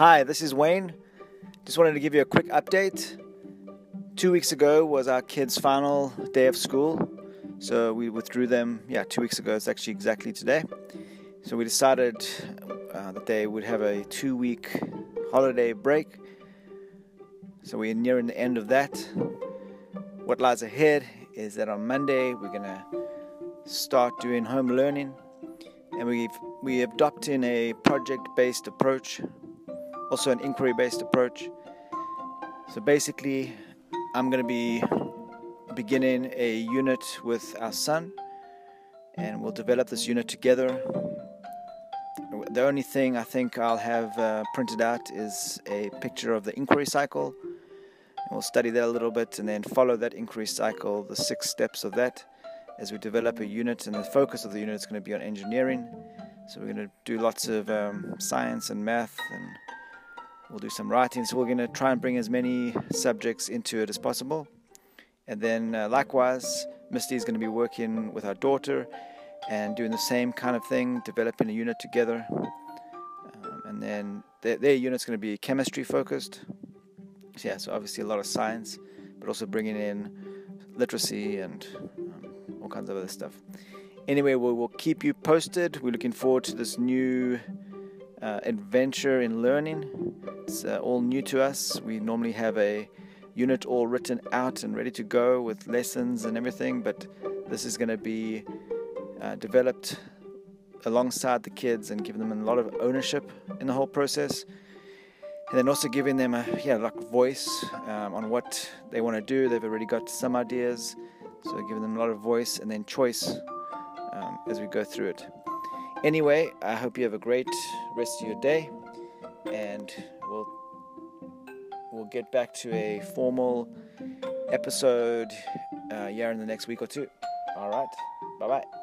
Hi, this is Wayne. Just wanted to give you a quick update. Two weeks ago was our kids' final day of school, so we withdrew them. Yeah, two weeks ago. It's actually exactly today. So we decided uh, that they would have a two-week holiday break. So we're nearing the end of that. What lies ahead is that on Monday we're gonna start doing home learning, and we've we adopting a project-based approach, also an inquiry-based approach. So basically, I'm gonna be beginning a unit with our son, and we'll develop this unit together. The only thing I think I'll have uh, printed out is a picture of the inquiry cycle. And we'll study that a little bit and then follow that inquiry cycle, the six steps of that, as we develop a unit. And the focus of the unit is going to be on engineering. So we're going to do lots of um, science and math, and we'll do some writing. So we're going to try and bring as many subjects into it as possible. And then uh, likewise, Misty is going to be working with our daughter and doing the same kind of thing, developing a unit together. Um, and then their, their unit's going to be chemistry focused. So yeah, so obviously a lot of science, but also bringing in literacy and um, all kinds of other stuff. Anyway, we'll, we'll keep you posted. We're looking forward to this new uh, adventure in learning. It's uh, all new to us. We normally have a unit all written out and ready to go with lessons and everything, but this is going to be uh, developed alongside the kids and giving them a lot of ownership in the whole process. And then also giving them a yeah like voice um, on what they want to do. They've already got some ideas, so giving them a lot of voice and then choice um, as we go through it. Anyway, I hope you have a great rest of your day, and we'll we'll get back to a formal episode uh, yeah in the next week or two. All right, bye bye.